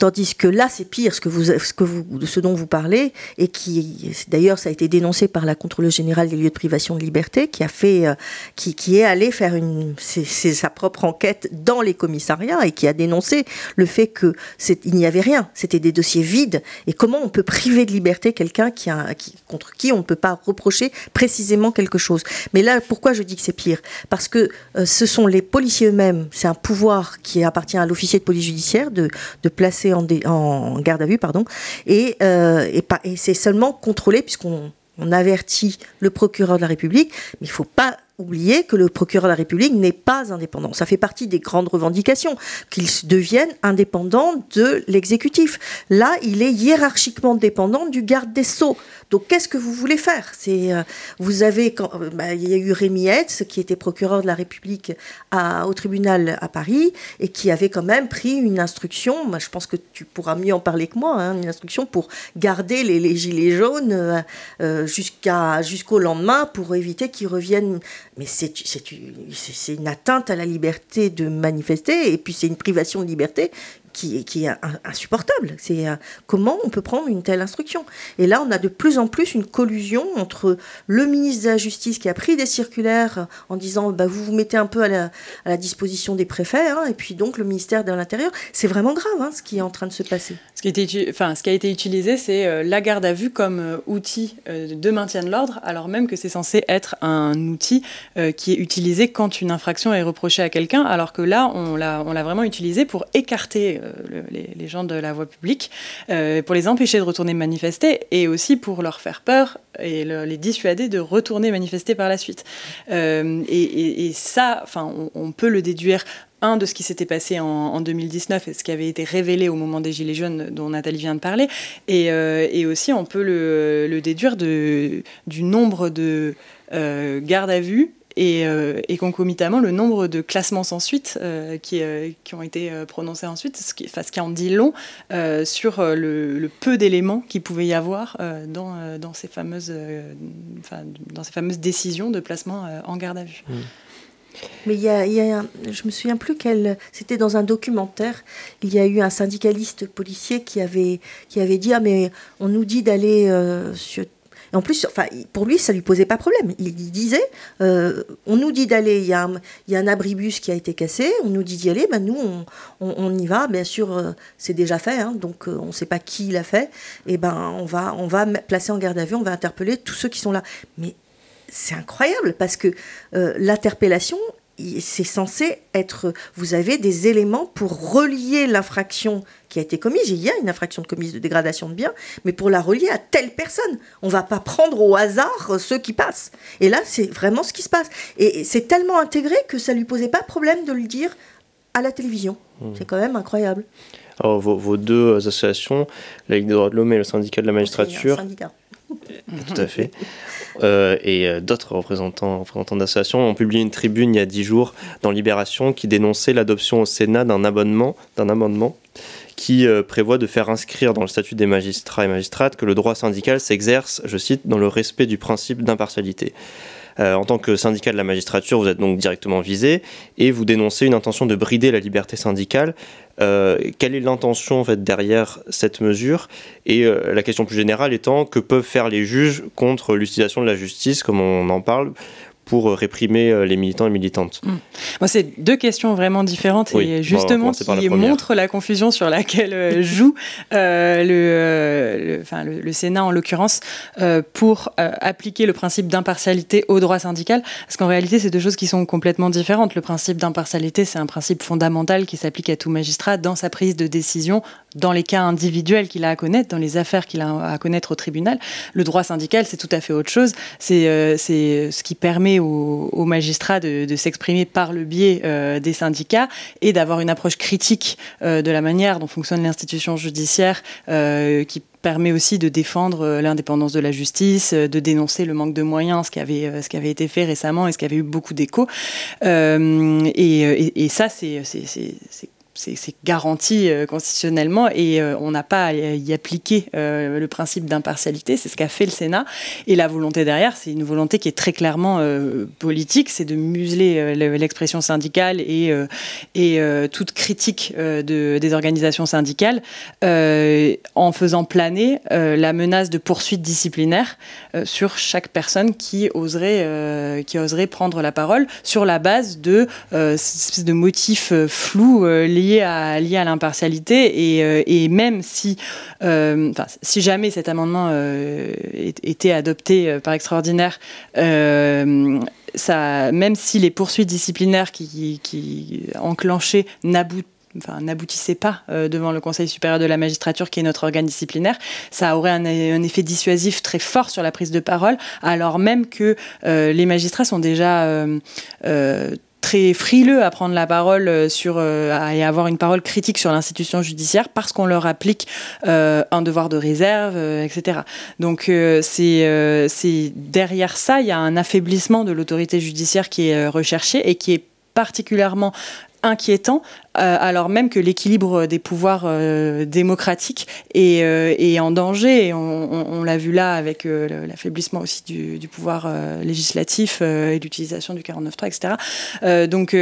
Tandis que là, c'est pire, ce, que vous, ce, ce dont vous parlez, et qui, d'ailleurs, ça a été dénoncé par la contrôleuse générale des lieux de privation de liberté, qui a fait, euh, qui, qui, est allé faire une, c'est, sa propre enquête dans les commissariats et qui a dénoncé le fait que il n'y avait rien, c'était des dossiers vides. Et comment on peut priver de liberté quelqu'un qui, contre qui on ne peut pas reprocher précisément quelque chose? Mais là, pourquoi je dis que c'est pire? Parce que euh, ce sont les policiers eux-mêmes, c'est un pouvoir qui appartient à l'officier de police judiciaire de, de placer en, garde à vue, pardon, et, euh, c'est seulement contrôlé puisqu'on avertit le procureur de la République, mais il ne faut pas oublier que le procureur de la République n'est pas indépendant. Ça fait partie des grandes revendications, qu'il devienne indépendant de l'exécutif. Là, il est hiérarchiquement dépendant du garde des Sceaux. Donc, qu'est-ce que vous voulez faire? C'est, euh, vous avez, euh, bah, il y a eu Rémi Hetz, qui était procureur de la République au tribunal à Paris, et qui avait quand même pris une instruction. Je pense que tu pourras mieux en parler que moi. Hein, une instruction pour garder les, gilets jaunes euh, jusqu'au lendemain pour éviter qu'ils reviennent mais c'est une atteinte à la liberté de manifester, et puis c'est une privation de liberté qui, est insupportable. C'est euh, comment on peut prendre une telle instruction? Et là, on a de plus en plus une collusion entre le ministre de la Justice qui a pris des circulaires en disant bah, vous vous mettez un peu à la, disposition des préfets, hein, et puis donc le ministère de l'Intérieur. C'est vraiment grave hein, ce qui est en train de se passer. Ce qui, était, enfin, ce qui a été utilisé, c'est euh, la garde à vue comme euh, outil de maintien de l'ordre, alors même que c'est censé être un outil qui est utilisé quand une infraction est reprochée à quelqu'un, alors que là, on l'a vraiment utilisé pour écarter euh, les, gens de la voie publique, euh, pour les empêcher de retourner manifester et aussi pour leur faire peur et les dissuader de retourner manifester par la suite. Euh, et, ça, on, peut le déduire un de ce qui s'était passé en, 2019 et ce qui avait été révélé au moment des Gilets jaunes dont Nathalie vient de parler. Et, aussi, on peut le, déduire du nombre de gardes à vue euh, et, concomitamment le nombre de classements sans suite euh, qui, euh, ont été prononcés ensuite, ce qui, en dit long sur le, peu d'éléments qu'il pouvait y avoir dans, dans, ces fameuses, dans ces fameuses décisions de placement en garde à vue. Mmh. Mais il y a, a je me souviens plus quel, c'était dans un documentaire, il y a eu un syndicaliste policier qui avait, qui avait dit ah mais on nous dit d'aller sur en plus, enfin, pour lui, ça lui posait pas problème. Il disait, euh, on nous dit d'aller, il y, a un, y a un abribus qui a été cassé, on nous dit d'y aller, ben nous, on, y va. Bien sûr, euh, c'est déjà fait, hein, donc euh, on ne sait pas qui l'a fait. Et ben, on va, on va placer en garde à vue, on va interpeller tous ceux qui sont là. Mais c'est incroyable parce que l'interpellation, c'est censé être. Vous avez des éléments pour relier l'infraction qui a été commise. Il y a une infraction de commise de dégradation de biens, mais pour la relier à telle personne. On va pas prendre au hasard ceux qui passent. Et là, c'est vraiment ce qui se passe. Et c'est tellement intégré que ça lui posait pas problème de le dire à la télévision. Mmh. C'est quand même incroyable. Alors, vos, deux associations, la Ligue des droits de l'homme et le syndicat de la magistrature. syndicat. Tout à fait. Euh, et euh, d'autres représentants, d'associations ont publié une tribune il y a dix jours dans Libération qui dénonçait l'adoption au Sénat d'un amendement qui euh, prévoit de faire inscrire dans le statut des magistrats et magistrates que le droit syndical s'exerce, je cite, dans le respect du principe d'impartialité. En tant que syndicat de la magistrature, vous êtes donc directement visé et vous dénoncez une intention de brider la liberté syndicale. Euh, quelle est l'intention en derrière cette mesure? Et euh, la question plus générale étant que peuvent faire les juges contre l'utilisation de la justice, comme on en parle, pour euh, réprimer euh, les militants et militantes mmh. C'est deux questions vraiment différentes et justement qui montrent la confusion sur laquelle euh, joue le, enfin, le, Sénat en l'occurrence pour appliquer le principe d'impartialité au droit syndical. Parce qu'en réalité, c'est deux choses qui sont complètement différentes. Le principe d'impartialité, c'est un principe fondamental qui s'applique à tout magistrat dans sa prise de décision dans les cas individuels qu'il a à connaître, dans les affaires qu'il a à connaître au tribunal. Le droit syndical, c'est tout à fait autre chose. C'est ce qui permet aux, magistrats de, s'exprimer par le biais euh, des syndicats et d'avoir une approche critique euh, de la manière dont fonctionne l'institution judiciaire euh, qui permet aussi de défendre l'indépendance de la justice, de dénoncer le manque de moyens, ce qui avait, ce qui avait été fait récemment et ce qui avait eu beaucoup d'écho. et, et, ça, c'est c'est garanti euh, constitutionnellement et euh, on n'a pas à y appliquer euh, le principe d'impartialité. C'est ce qu'a fait le Sénat. Et la volonté derrière, c'est une volonté qui est très clairement politique, c'est de museler l'expression syndicale et, et toute critique de, des organisations syndicales en faisant planer la menace de poursuite disciplinaire sur chaque personne qui oserait, qui oserait prendre la parole sur la base de, de motifs flous lié à l'impartialité et, euh, même si, euh, si jamais cet amendement euh, était adopté par extraordinaire, ça, même si les poursuites disciplinaires qui, qui enclenchaient n'aboutissaient pas devant le Conseil supérieur de la magistrature, qui est notre organe disciplinaire, ça aurait un, effet dissuasif très fort sur la prise de parole, alors même que les magistrats sont déjà très frileux à prendre la parole euh, sur euh, et avoir une parole critique sur l'institution judiciaire parce qu'on leur applique euh, un devoir de réserve, etc. Donc c'est c'est derrière ça, il y a un affaiblissement de l'autorité judiciaire qui est recherché et qui est particulièrement inquiétant euh, alors même que l'équilibre des pouvoirs euh, démocratiques est, euh, est, en danger. Et on, l'a vu là avec l'affaiblissement aussi du, du pouvoir législatif et l'utilisation du 49.3, etc. donc,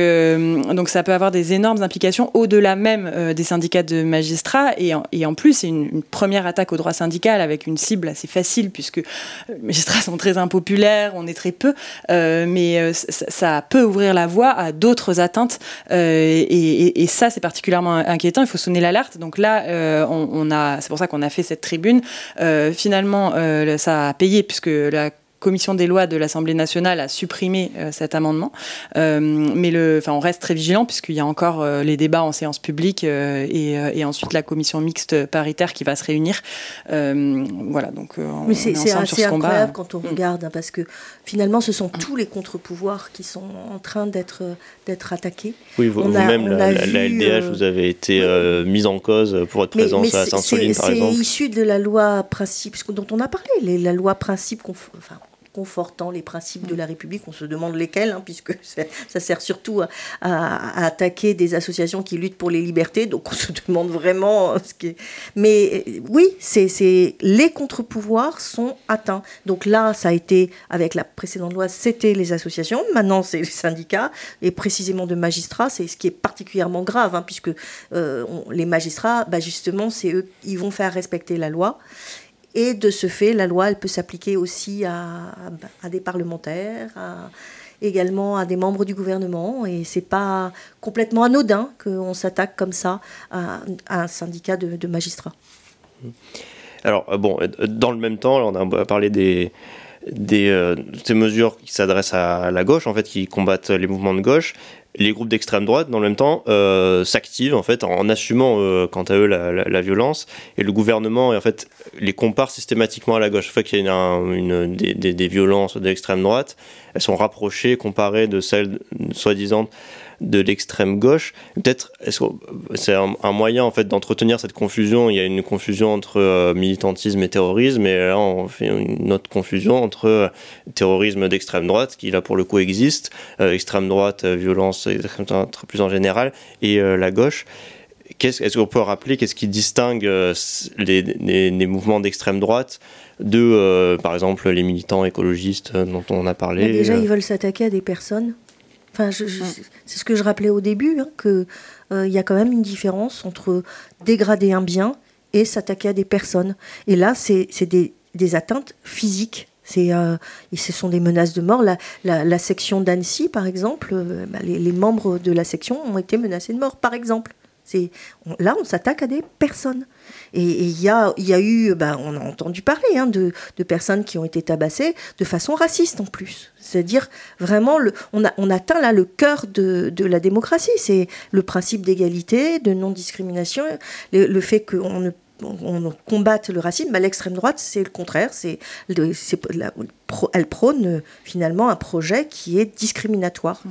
donc ça peut avoir des énormes implications au-delà même des syndicats de magistrats. Et en, et en plus, c'est une, première attaque au droit syndical avec une cible assez facile puisque les magistrats sont très impopulaires, on est très peu. mais ça, ça, peut ouvrir la voie à d'autres atteintes et, et et ça, c'est particulièrement inquiétant. Il faut sonner l'alerte. Donc là, euh, on, a, c'est pour ça qu'on a fait cette tribune. Euh, finalement, euh, ça a payé puisque la commission des lois de l'Assemblée nationale a supprimé euh, cet amendement. Euh, mais le, enfin, on reste très vigilant puisqu'il y a encore euh, les débats en séance publique et, et, ensuite la commission mixte paritaire qui va se réunir. voilà, donc mais c'est, assez incroyable quand on mm. regarde hein, parce que finalement, ce sont tous les contre-pouvoirs qui sont en train d'être, d'être attaqués. Oui, vous-même, la, LDH, vous avez été mise en cause pour votre présence à Saint-Soline, par exemple. C'est issu de la loi principe dont on a parlé, la loi principe, enfin, confortant les principes de la République. On se demande lesquels, hein, puisque ça sert surtout à, attaquer des associations qui luttent pour les libertés. Donc on se demande vraiment ce qui est... Mais euh, oui, c'est les contre-pouvoirs sont atteints. Donc là, ça a été, avec la précédente loi, c'était les associations. Maintenant, c'est les syndicats, et précisément de magistrats. C'est ce qui est particulièrement grave, hein, puisque euh, les magistrats, bah justement, c'est eux, ils vont faire respecter la loi. Et de ce fait, la loi, elle peut s'appliquer aussi à, des parlementaires, également à des membres du gouvernement. Et c'est pas complètement anodin qu'on s'attaque comme ça à, un syndicat de, magistrats. Alors, euh, bon, dans le même temps, on a parlé des, des, euh, ces mesures qui s'adressent à la gauche, en fait, qui combattent les mouvements de gauche les groupes d'extrême droite, dans le même temps, euh, s'activent en fait en assumant euh, quant à eux la, violence, et le gouvernement en fait les compare systématiquement à la gauche. Chaque fois qu'il y a une, des, violences d'extrême droite, elles sont rapprochées, comparées de celles soi-disant de l'extrême gauche. Peut-être, c'est un, moyen en fait d'entretenir cette confusion? Il y a une confusion entre militantisme et terrorisme, et là on fait une autre confusion entre terrorisme d'extrême droite, qui là pour le coup existe, extrême droite, violence, plus en général, et la gauche. Est-ce qu'on peut rappeler qu'est-ce qui distingue euh, les, mouvements d'extrême droite de, euh, par exemple, les militants écologistes euh, dont on a parlé Déjà, ils veulent s'attaquer à des personnes. Enfin, c'est ce que je rappelais au début, hein, qu'il y a quand même une différence entre dégrader un bien et s'attaquer à des personnes. Et là, c'est des, atteintes physiques. C'est, ce sont des menaces de mort. La, section d'Annecy, par exemple, bah, les, membres de la section ont été menacés de mort, par exemple là, on s'attaque à des personnes. Et il y a, y a eu, ben, on a entendu parler hein, de, personnes qui ont été tabassées de façon raciste en plus. C'est-à-dire vraiment, le, on, a, on atteint là le cœur de, la démocratie. C'est le principe d'égalité, de non-discrimination, le, fait qu'on ne on combatte le racisme, bah, l'extrême droite, c'est le contraire. C'est, elle prône finalement un projet qui est discriminatoire.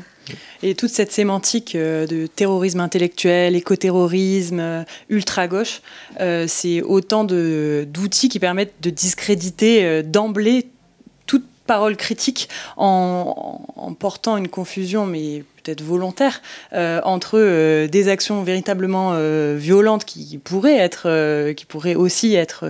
Et toute cette sémantique euh, de terrorisme intellectuel, écoterrorisme, euh, ultra-gauche, euh, c'est autant d'outils qui permettent de discréditer d'emblée toute parole critique en, portant une confusion, mais volontaire, entre des actions véritablement violentes qui pourraient, être, qui pourraient aussi être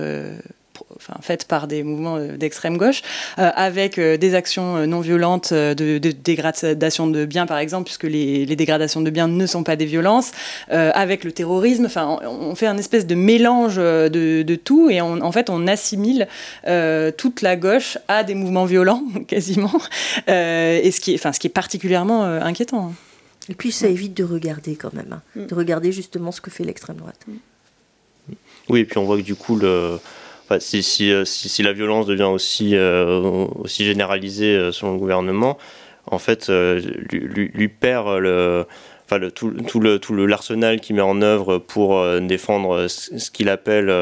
enfin, faites par des mouvements euh, d'extrême gauche, euh, avec euh, des actions non violentes de, dégradation de biens, par exemple, puisque les, dégradations de biens ne sont pas des violences, avec le terrorisme. Enfin, on, fait un espèce de mélange de, tout et en fait, on assimile toute la gauche à des mouvements violents, quasiment, et ce qui est, enfin, ce qui est particulièrement inquiétant. Et puis ça évite de regarder quand même, hein, mm. de regarder justement ce que fait l'extrême droite. Oui, et puis on voit que du coup, le, si, euh, si, la violence devient aussi, euh, généralisée euh, selon le gouvernement, en fait, lui, perd tout, l'arsenal qu'il met en œuvre pour défendre ce qu'il appelle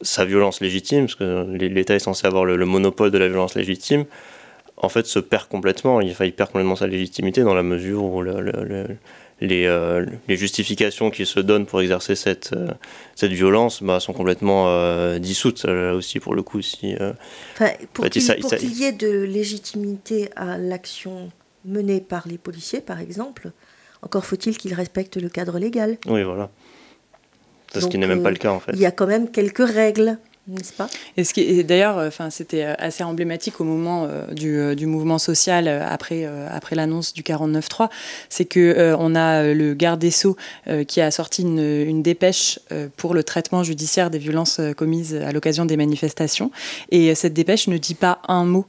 sa violence légitime, parce que l'État est censé avoir le, monopole de la violence légitime, en fait, se perd complètement. Il, perd complètement sa légitimité dans la mesure où les, euh, les, justifications qui se donnent pour exercer cette, euh, cette violence bah, sont complètement euh, dissoutes, là aussi, pour le coup. Si, pour qu'il y ait de légitimité à l'action menée par les policiers, par exemple, encore faut-il qu'ils respectent le cadre légal. Oui, voilà. ce qui n'est même pas le cas, en fait. Il y a quand même quelques règles Et ce qui d'ailleurs, euh, enfin, c'était euh, assez emblématique au moment euh, du, mouvement social après l'annonce du 49-3, c'est que on a le garde des sceaux qui a sorti une, dépêche pour le traitement judiciaire des violences commises à l'occasion des manifestations, et cette dépêche ne dit pas un mot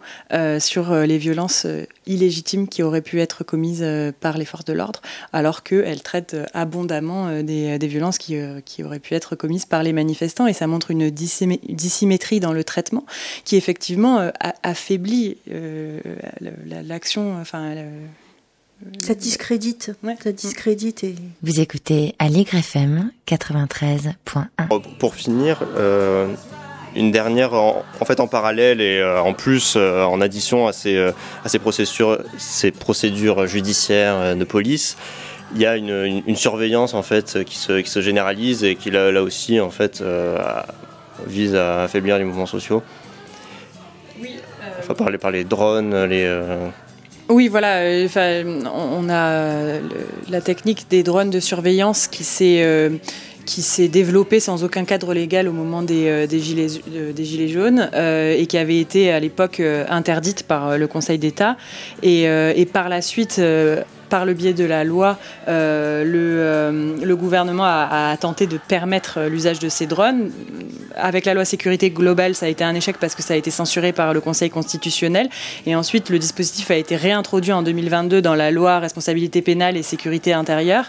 sur les violences illégitimes qui auraient pu être commises par les forces de l'ordre, alors qu'elle traite abondamment des, des violences qui, qui auraient pu être commises par les manifestants, et ça montre une dissémination dissymétrie dans le traitement qui effectivement euh, affaiblit euh, l'action. Enfin, ça discrédite. Ça discrédite. Et... Vous écoutez Allegre FM 93.1. Pour finir, euh, une dernière, en, fait en parallèle et en plus, en addition à ces, à ces, procédures, ces procédures judiciaires de police, il y a une, une, surveillance en fait qui se, qui se, généralise et qui là, là aussi en fait vise à affaiblir les mouvements sociaux. Oui. Euh... Enfin, par, les, par les drones, les. Euh, oui, voilà. Euh, enfin, on a la technique des drones de surveillance qui s'est qui s'est développée sans aucun cadre légal au moment des, des, gilets, des gilets jaunes et qui avait été à l'époque interdite par le Conseil d'État et, et, par la suite par le biais de la loi, euh, euh, le, gouvernement a, tenté de permettre l'usage de ces drones. Avec la loi sécurité globale, ça a été un échec parce que ça a été censuré par le Conseil constitutionnel. Et ensuite, le dispositif a été réintroduit en 2022 dans la loi responsabilité pénale et sécurité intérieure.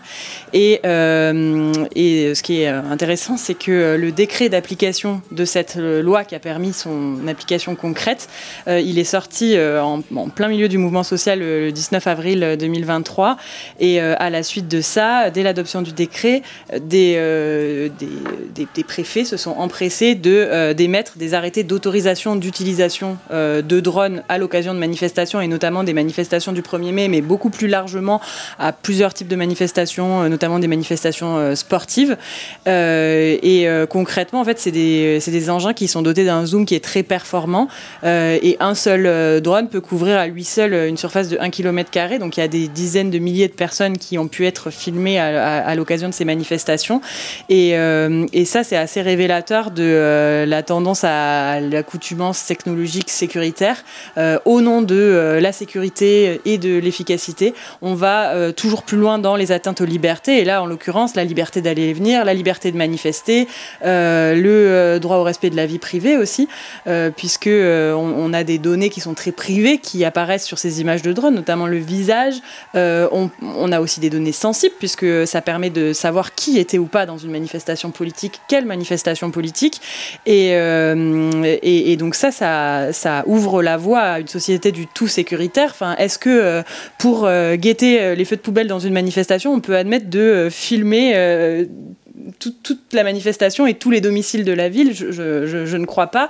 Et, euh, et ce qui est intéressant, c'est que le décret d'application de cette loi qui a permis son application concrète, il est sorti en, en, plein milieu du mouvement social le 19 avril 2023 et euh, à la suite de ça, dès l'adoption du décret, euh, des, des, préfets se sont empressés pressé de d'émettre des arrêtés d'autorisation d'utilisation de drones à l'occasion de manifestations et notamment des manifestations du 1er mai, mais beaucoup plus largement à plusieurs types de manifestations, notamment des manifestations sportives. et concrètement, en fait, c'est des, des engins qui sont dotés d'un zoom qui est très performant et un seul drone peut couvrir à lui seul une surface de 1 km. Donc il y a des dizaines de milliers de personnes qui ont pu être filmées à, l'occasion de ces manifestations. Et, euh, ça, c'est assez révélateur de euh, la tendance à l'accoutumance technologique sécuritaire. Euh, au nom de la sécurité et de l'efficacité, on va toujours plus loin dans les atteintes aux libertés. Et là, en l'occurrence, la liberté d'aller et venir, la liberté de manifester, le droit au respect de la vie privée aussi, puisque on, a des données qui sont très privées qui apparaissent sur ces images de drone, notamment le visage. On, a aussi des données sensibles puisque ça permet de savoir qui était ou pas dans une manifestation politique, quelle manifestation politique. Et, euh, donc ça, ça, ouvre la voie à une société du tout sécuritaire. Est-ce que euh, pour guetter les feux de poubelle dans une manifestation, on peut admettre de filmer toute, la manifestation et tous les domiciles de la ville, je, ne crois pas.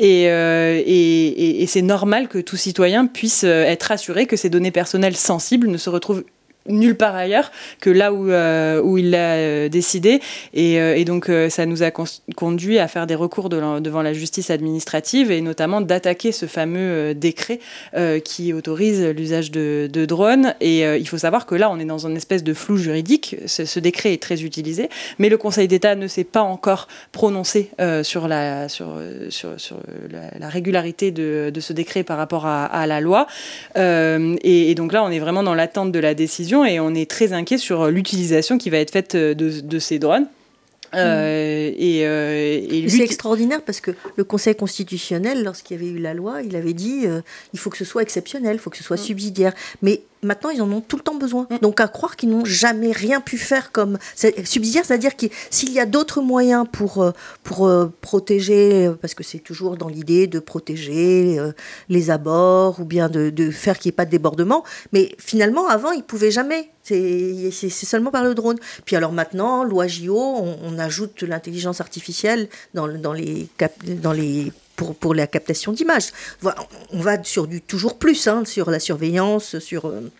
Euh, et, et c'est normal que tout citoyen puisse euh, être assuré que ses données personnelles sensibles ne se retrouvent nulle part ailleurs que là où, euh, où il l'a euh, décidé. Et, euh, donc, ça nous a conduit à faire des recours devant la justice administrative et notamment d'attaquer ce fameux décret qui autorise l'usage de, drones. Et il faut savoir que là, on est dans une espèce de flou juridique. Ce, décret est très utilisé, mais le Conseil d'État ne s'est pas encore prononcé sur, la, sur, sur, la, régularité de, de, ce décret par rapport à, la loi. Et donc là, on est vraiment dans l'attente de la décision et on est très inquiet sur l'utilisation qui va être faite de, ces drones. Euh, et, euh, c'est extraordinaire parce que le Conseil constitutionnel, lorsqu'il y avait eu la loi, il avait dit euh, il faut que ce soit exceptionnel, il faut que ce soit mm. subsidiaire. Mais maintenant, ils en ont tout le temps besoin. Mm. Donc, à croire qu'ils n'ont jamais rien pu faire comme subsidiaire, c'est-à-dire que s'il y a d'autres moyens pour, euh, pour euh, protéger, euh, parce que c'est toujours dans l'idée de protéger les abords ou bien de, de faire qu'il n'y ait pas de débordement, mais finalement, avant, ils ne pouvaient jamais. C'est seulement par le drone. Puis alors maintenant, loi JO, on, ajoute l'intelligence artificielle dans, dans, les, dans les pour, pour la captation d'images. On va sur du toujours plus, hein, sur la surveillance, sur... Euh,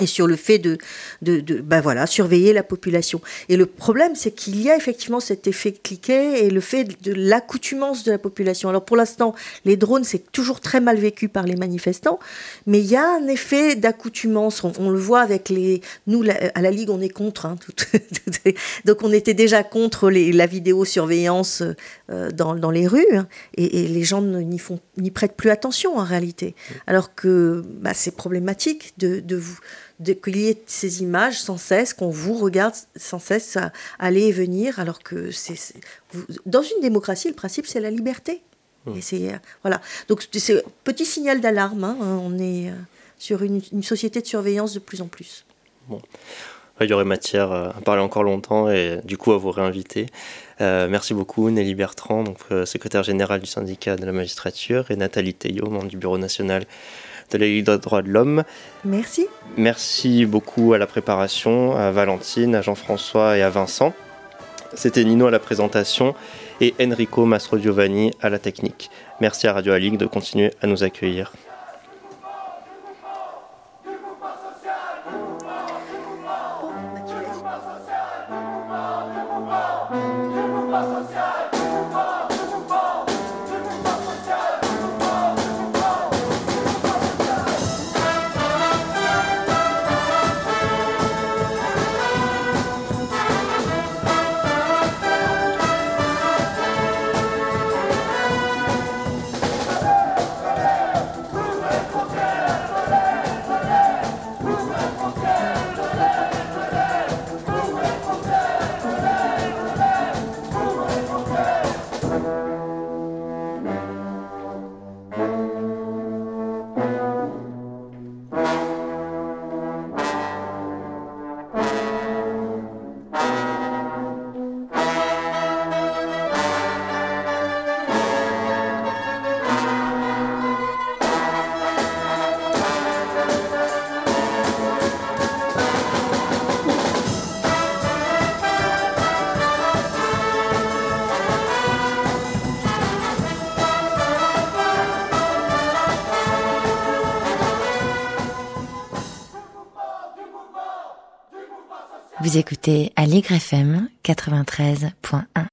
et sur le fait de, de, de ben voilà, surveiller la population. Et le problème, c'est qu'il y a effectivement cet effet cliquet et le fait de l'accoutumance de la population. Alors pour l'instant, les drones, c'est toujours très mal vécu par les manifestants, mais il y a un effet d'accoutumance. On, le voit avec les... Nous, à la Ligue, on est contre. Hein, donc on était déjà contre la vidéosurveillance euh, dans, dans, les rues, hein, et, les gens n'y n'y prêtent plus attention en réalité. Alors que bah, c'est problématique de, de vous qu'il y ait ces images sans cesse, qu'on vous regarde sans cesse aller et venir, alors que c'est dans une démocratie, le principe c'est la liberté. Mmh. Et c'est euh, voilà. Donc c'est petit signal d'alarme. Hein, on est euh, sur une, société de surveillance de plus en plus. Bon. Il y aurait matière à parler encore longtemps et du coup à vous réinviter. Euh, merci beaucoup Nelly Bertrand, donc, secrétaire générale du syndicat de la magistrature, et Nathalie Théo, membre du bureau national de la Ligue des droits de l'homme. Merci. Merci beaucoup à la préparation, à Valentine, à Jean-François et à Vincent. C'était Nino à la présentation et Enrico Mastro Giovanni à la technique. Merci à Radio Ligue de continuer à nous accueillir. Vous écoutez Allegre FM 93.1.